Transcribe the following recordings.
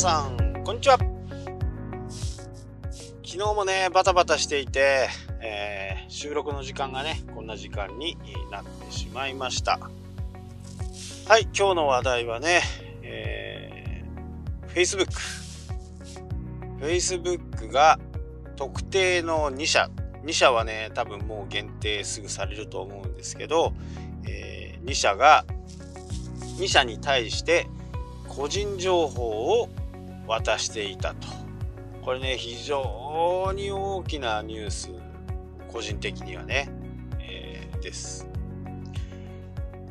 さんこんにちは。昨日もねバタバタしていて、えー、収録の時間がねこんな時間になってしまいました。はい今日の話題はね、えー、Facebook Facebook が特定の2社。2社はね多分もう限定すぐされると思うんですけど、えー、2社が2社に対して個人情報を渡していたと。これね非常に大きなニュース個人的にはね、えー、です。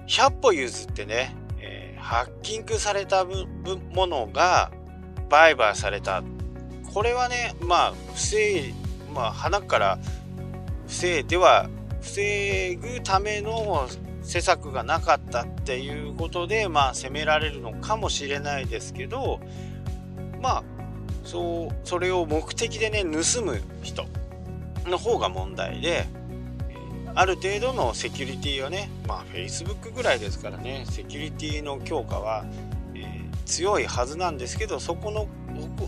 100歩譲ってね、えー、ハッキングされたものが売買された。これはねまあ防いまあ鼻から防いでは防ぐための施策がなかったっていうことでまあ責められるのかもしれないですけどまあそうそれを目的でね盗む人の方が問題である程度のセキュリティはねまあ Facebook ぐらいですからねセキュリティの強化は、えー、強いはずなんですけどそこの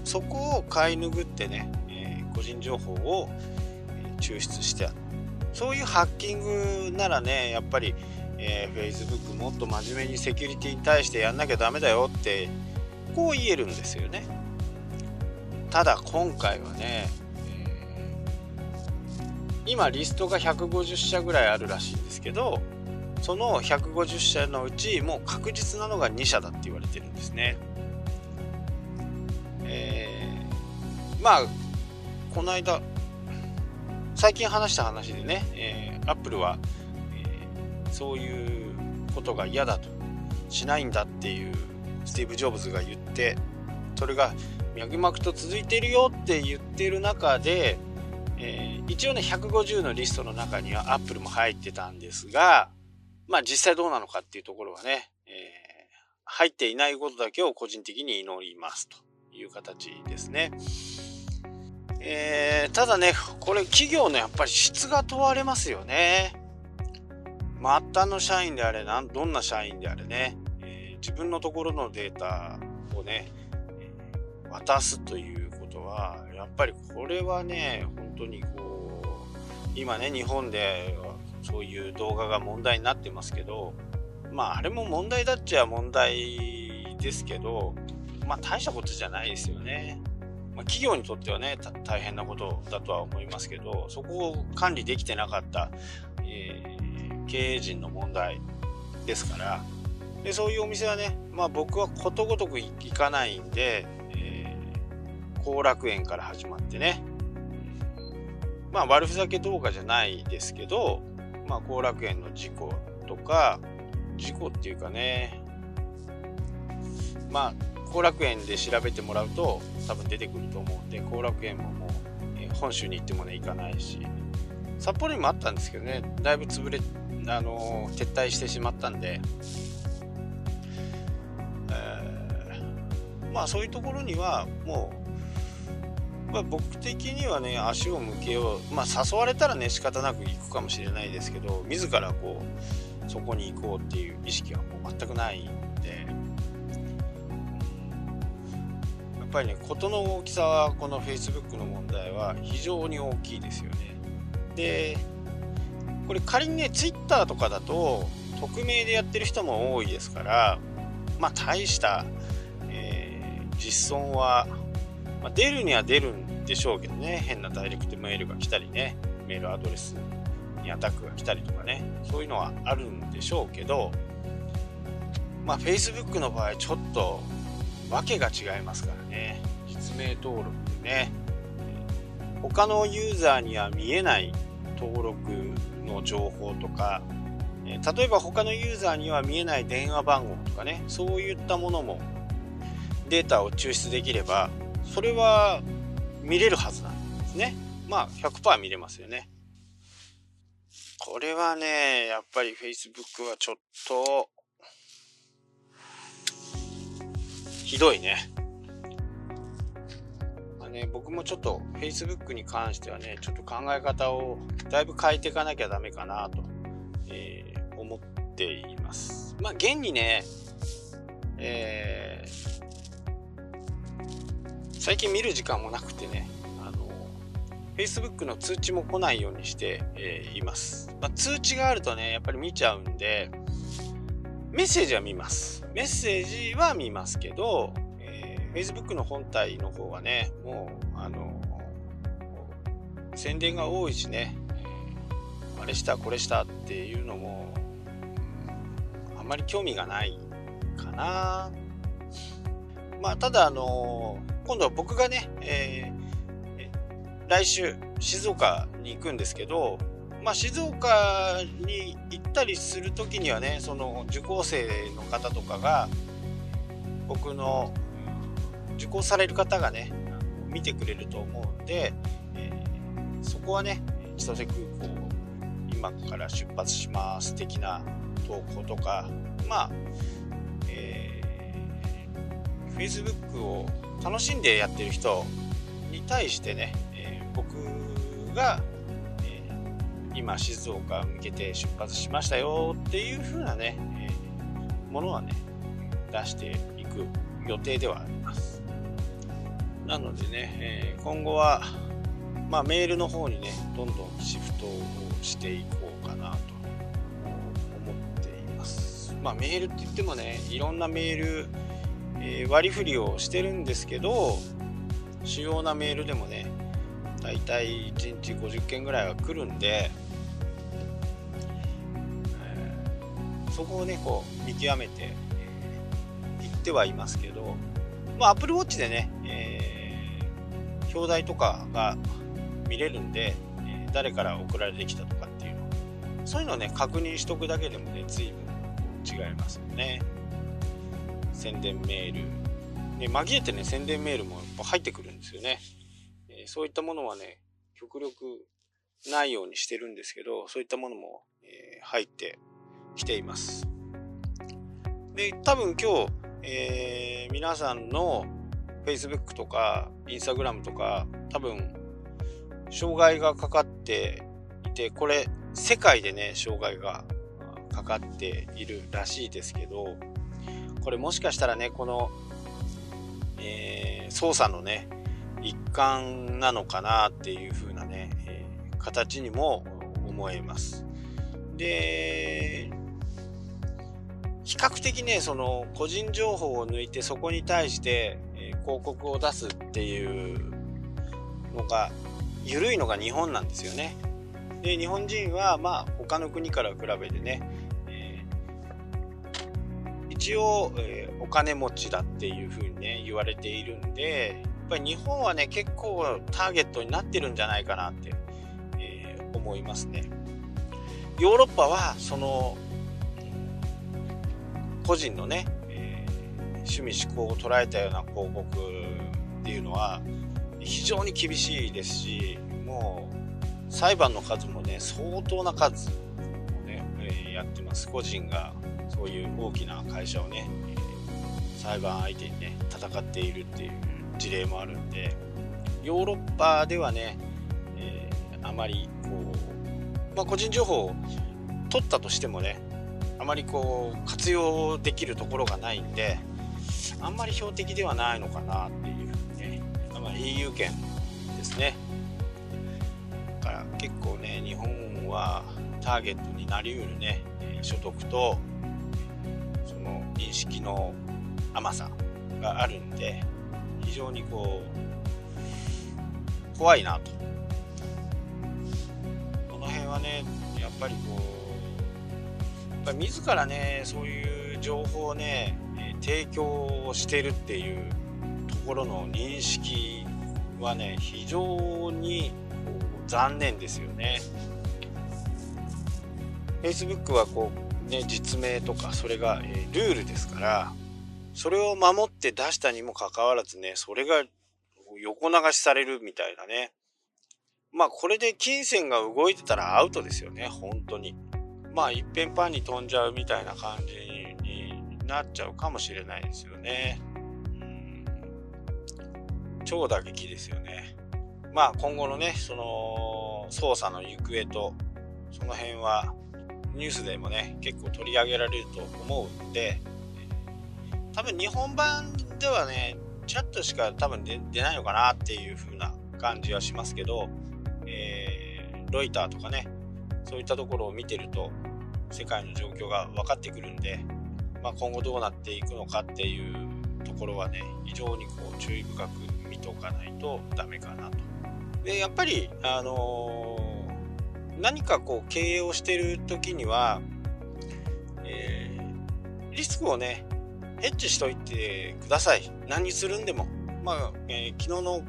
そこを買い拭ってね、えー、個人情報を抽出してそういうハッキングならねやっぱりえー、Facebook もっと真面目にセキュリティに対してやんなきゃダメだよってこう言えるんですよね。ただ今回はね、えー、今リストが150社ぐらいあるらしいんですけどその150社のうちもう確実なのが2社だって言われてるんですね。えー、まあこの間最近話した話でね、えー、Apple はそういうことが嫌だとしないんだっていうスティーブ・ジョブズが言ってそれが脈々と続いてるよって言ってる中で、えー、一応ね150のリストの中にはアップルも入ってたんですがまあ実際どうなのかっていうところはね、えー、入っていないことだけを個人的に祈りますという形ですね。えー、ただねこれ企業のやっぱり質が問われますよね。末端の社員であれなんどんな社員であれね、えー、自分のところのデータをね、渡すということはやっぱりこれはね本当にこう今ね日本でそういう動画が問題になってますけどまああれも問題だっちゃ問題ですけどまあ大したことじゃないですよね。まあ、企業にとってはね大変なことだとは思いますけどそこを管理できてなかった、えー経営陣の問題ですからでそういうお店はね、まあ、僕はことごとく行かないんで後、楽園から始まってね。まあ悪ふざけ動画じゃないですけどまあ後楽園の事故とか事故っていうかね。まあ後楽園で調べてもらうと多分出てくると思うんで後楽園ももう、え、本州に行ってもね行かないし。札幌にもあったんですけどね。だいぶ潰れあの撤退してしまったんで、えー、まあそういうところにはもう、まあ、僕的にはね足を向けようまあ誘われたらね仕方なく行くかもしれないですけど自らこうそこに行こうっていう意識はもう全くないんで。やっぱりね事の大きさはこの Facebook の問題は非常に大きいですよね。でこれ仮にね、ツイッターとかだと、匿名でやってる人も多いですから、まあ、大した、えー、実損は、まあ、出るには出るんでしょうけどね、変なダイレクトメールが来たりね、メールアドレスにアタックが来たりとかね、そういうのはあるんでしょうけど、まあ、Facebook の場合、ちょっと、わけが違いますからね、実名登録でね、他のユーザーには見えない登録の情報とか、例えば他のユーザーには見えない電話番号とかね。そういったものもデータを抽出できればそれは見れるはずなんですね。まあ100%見れますよね。これはねやっぱり Facebook はちょっとひどいね。まあね、僕もちょっと Facebook に関してはね、ちょっと考え方をだいぶ変えていかなきゃダメかなと、えー、思っています。まあ現にね、えー最近見る時間もなくてねあの Facebook の通知も来ないようにして、えー、います、まあ、通知があるとねやっぱり見ちゃうんでメッセージは見ます。メッセージは見ますけど、えー、Facebook の本体の方はねもうあの宣伝が多いしね、あれしたこれしたっていうのもあんまり興味がないかな。まあただあの今度は僕がね、えー、来週静岡に行くんですけどまあ、静岡に行ったりする時にはねその受講生の方とかが僕の受講される方がね見てくれると思うんでえ、そこはね千歳空港今から出発します的な投稿とかまあ、えー、Facebook を楽しんでやってる人に対してね、えー、僕が、えー、今静岡向けて出発しましたよっていう風なね、えー、ものはね出していく予定ではありますなのでね、え今後はまあ、メールの方にねどんどんシフトをしていこうかなと思っています。まあ、メールって言ってもねいろんなメール、えー、割り振りをしてるんですけど主要なメールでもねだいたい1日50件ぐらいは来るんで、えー、そこをねこう見極めてい、えー、ってはいますけどまあ Apple Watch でね、えー、表題とかが見れるんで、えー、誰から送られてきたとかっていうのそういうのをね確認しとくだけでもね随分違いますよね。宣伝メール、ね、紛れてね宣伝メールもやっぱ入ってくるんですよね、えー、そういったものはね極力ないようにしてるんですけどそういったものも、えー、入ってきています。で多分今日、えー、皆さんの Facebook とか Instagram とか多分障害がかかっていて、これ世界でね、障害がかかっているらしいですけど、これもしかしたらね、この、えー、操作のね、一環なのかなっていう風なね、えー、形にも思えます。で、比較的ね、その個人情報を抜いてそこに対して、えー、広告を出すっていうのが緩いのが日本なんですよね。で日本人はまあ他の国から比べてね、一応、えー、お金持ちだっていうふうにね言われているんでやっぱり日本はね結構ターゲットになってるんじゃないかなって、えー、思いますね。ヨーロッパはその個人のね、え趣味思考を捉えたような広告っていうのは非常に厳しいですしもう裁判の数もね相当な数をね、えー、やってます個人がそういう大きな会社をね、え、裁判相手にね戦っているっていう事例もあるんでヨーロッパではね、えー、あまりこう、まあ、個人情報を取ったとしてもねあまりこう活用できるところがないんであんまり標的ではないのかなっていうまあ、EU 圏ですね。だから結構ね日本はターゲットになりうるね所得と認識の甘さがあるんで非常にこう怖いなとこの辺はねやっぱりこうやっぱり自らねそういう情報をね提供してるっていうところの認識はね非常に残念ですよね。Facebook はこうね実名とかそれが、えー、ルールですからそれを守って出したにもかかわらずねそれが横流しされるみたいなねまあこれで金銭が動いてたらアウトですよね本当にまあいっぺんパンに飛んじゃうみたいな感じになっちゃうかもしれないですよね。超打撃ですよね。まあ今後のね、その捜査の行方と、その辺はニュースでもね、結構取り上げられると思うんで、多分日本版ではね、ちらっとしか多分出ないのかなっていう風な感じはしますけど、えー、ロイターとかねそういったところを見てると世界の状況が分かってくるんで、まあ、今後どうなっていくのかっていうところはね非常にこう注意深く見とかないとダメかなと。でやっぱり、あの、何かこう経営をしてる時には、えー、リスクをねヘッジしといてください。何するんでも。まあ、えー、昨日の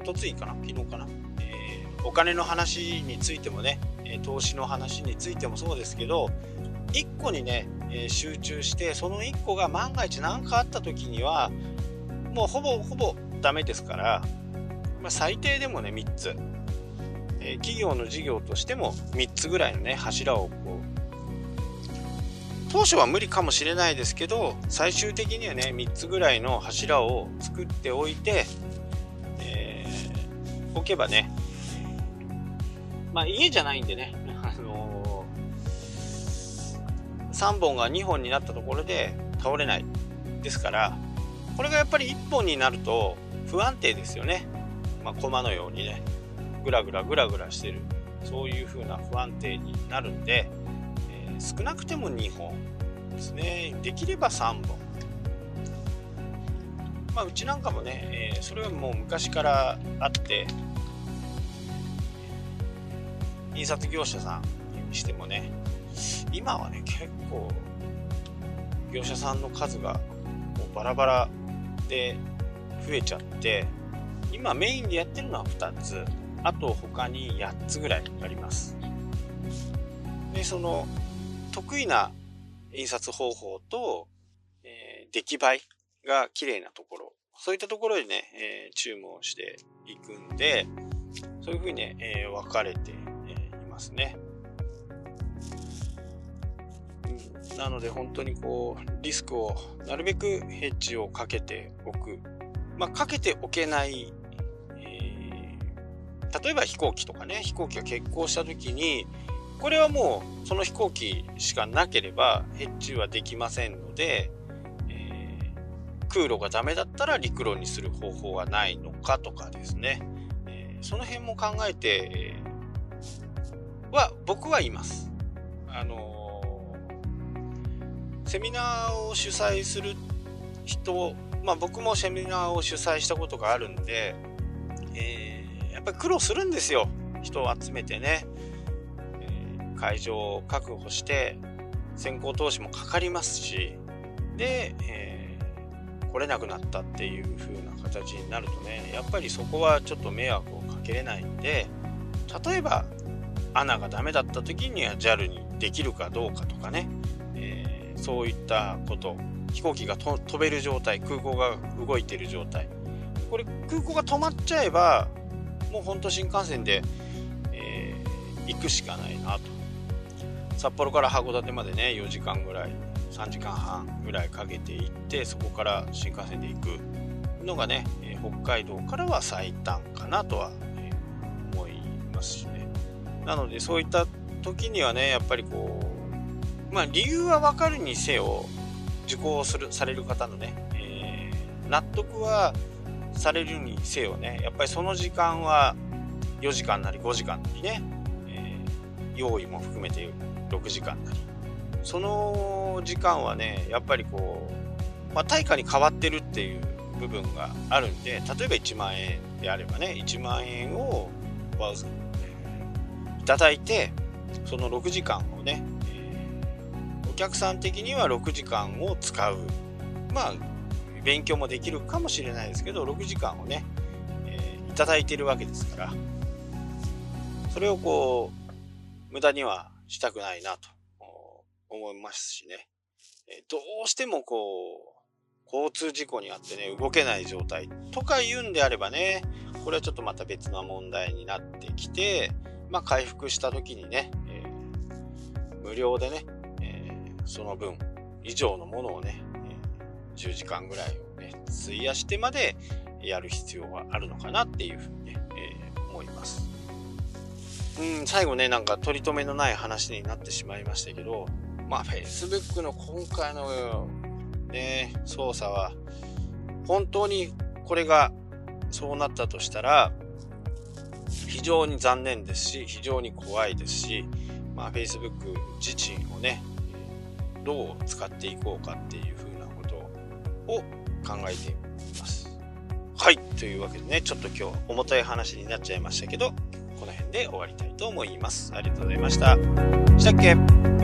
おとついかな？昨日かな、えお金の話についてもね投資の話についてもそうですけど1個にね、え集中してその1個が万が一何かあった時にはもうほぼほぼダメですから、まあ、最低でもね3つ、え企業の事業としても3つぐらいのね柱をこう当初は無理かもしれないですけど最終的にはね3つぐらいの柱を作っておいて、えー、置けばねまあ家じゃないんでね、あのー、3本が2本になったところで倒れない。ですから、これがやっぱり1本になると不安定ですよね。まあ、駒のようにね、ぐらぐらぐらぐらしてる。そういう風な不安定になるんで、えー、少なくても2本ですね。できれば3本。まあ、うちなんかもね、えー、それはもう昔からあって、印刷業者さんにしてもね今はね結構業者さんの数がもうバラバラで増えちゃって今メインでやってるのは2つあと他に8つぐらいありますでその得意な印刷方法と、えー、出来栄えが綺麗なところそういったところでね、えー、注文していくんでそういうふうにね、えー、分かれていますね。なので本当にこうリスクをなるべくヘッジをかけておく。まあ、かけておけない、例えば飛行機とかね飛行機が欠航した時にこれはもうその飛行機しかなければヘッジはできませんので、えー、空路がダメだったら陸路にする方法はないのかとかですね、えー、その辺も考えて、は僕はいます。あのー、セミナーを主催する人、まあ僕もセミナーを主催したことがあるんで、えー、やっぱり苦労するんですよ。人を集めてね。えー、会場を確保して、先行投資もかかりますし、で、えー、来れなくなったっていう風な形になるとね、やっぱりそこはちょっと迷惑をかけれないんで、例えば穴がダメだった時には JAL にできるかどうかとかね、えー、そういったこと飛行機が飛べる状態空港が動いてる状態これ空港が止まっちゃえばもうほんと新幹線で、えー、行くしかないなと。札幌から函館までね4時間ぐらい3時間半ぐらいかけて行ってそこから新幹線で行くのがね、えー、北海道からは最短かなとは、えー、思いますしね。なのでそういった時にはねやっぱりこうまあ理由は分かるにせよ受講するされる方のね、えー、納得はされるにせよねやっぱりその時間は4時間なり5時間なりね、えー、用意も含めて6時間なり。その時間はねやっぱりこう、まあ、対価に変わってるっていう部分があるんで例えば1万円であればね1万円をいただいてその6時間をね、えー、お客さん的には6時間を使う。まあ勉強もできるかもしれないですけど6時間をね、えー、いただいてるわけですからそれをこう無駄にはしたくないなと思いますしね、えどうしてもこう交通事故にあってね動けない状態とか言うんであればねこれはちょっとまた別な問題になってきてまあ、回復した時にね、えー、無料でね、え、その分以上のものをね、10時間ぐらいをね、費やしてまでやる必要があるのかなっていうふうにね、えー、思います。うん、最後ね、なんか取り留めのない話になってしまいましたけど、まあ、Facebook の今回のね、操作は、本当にこれがそうなったとしたら非常に残念ですし非常に怖いですし、まあ、Facebook 自身をねどう使っていこうかっていうを考えています。はい。というわけでね、ちょっと今日重たい話になっちゃいましたけど、この辺で終わりたいと思います。ありがとうございました。したっけ？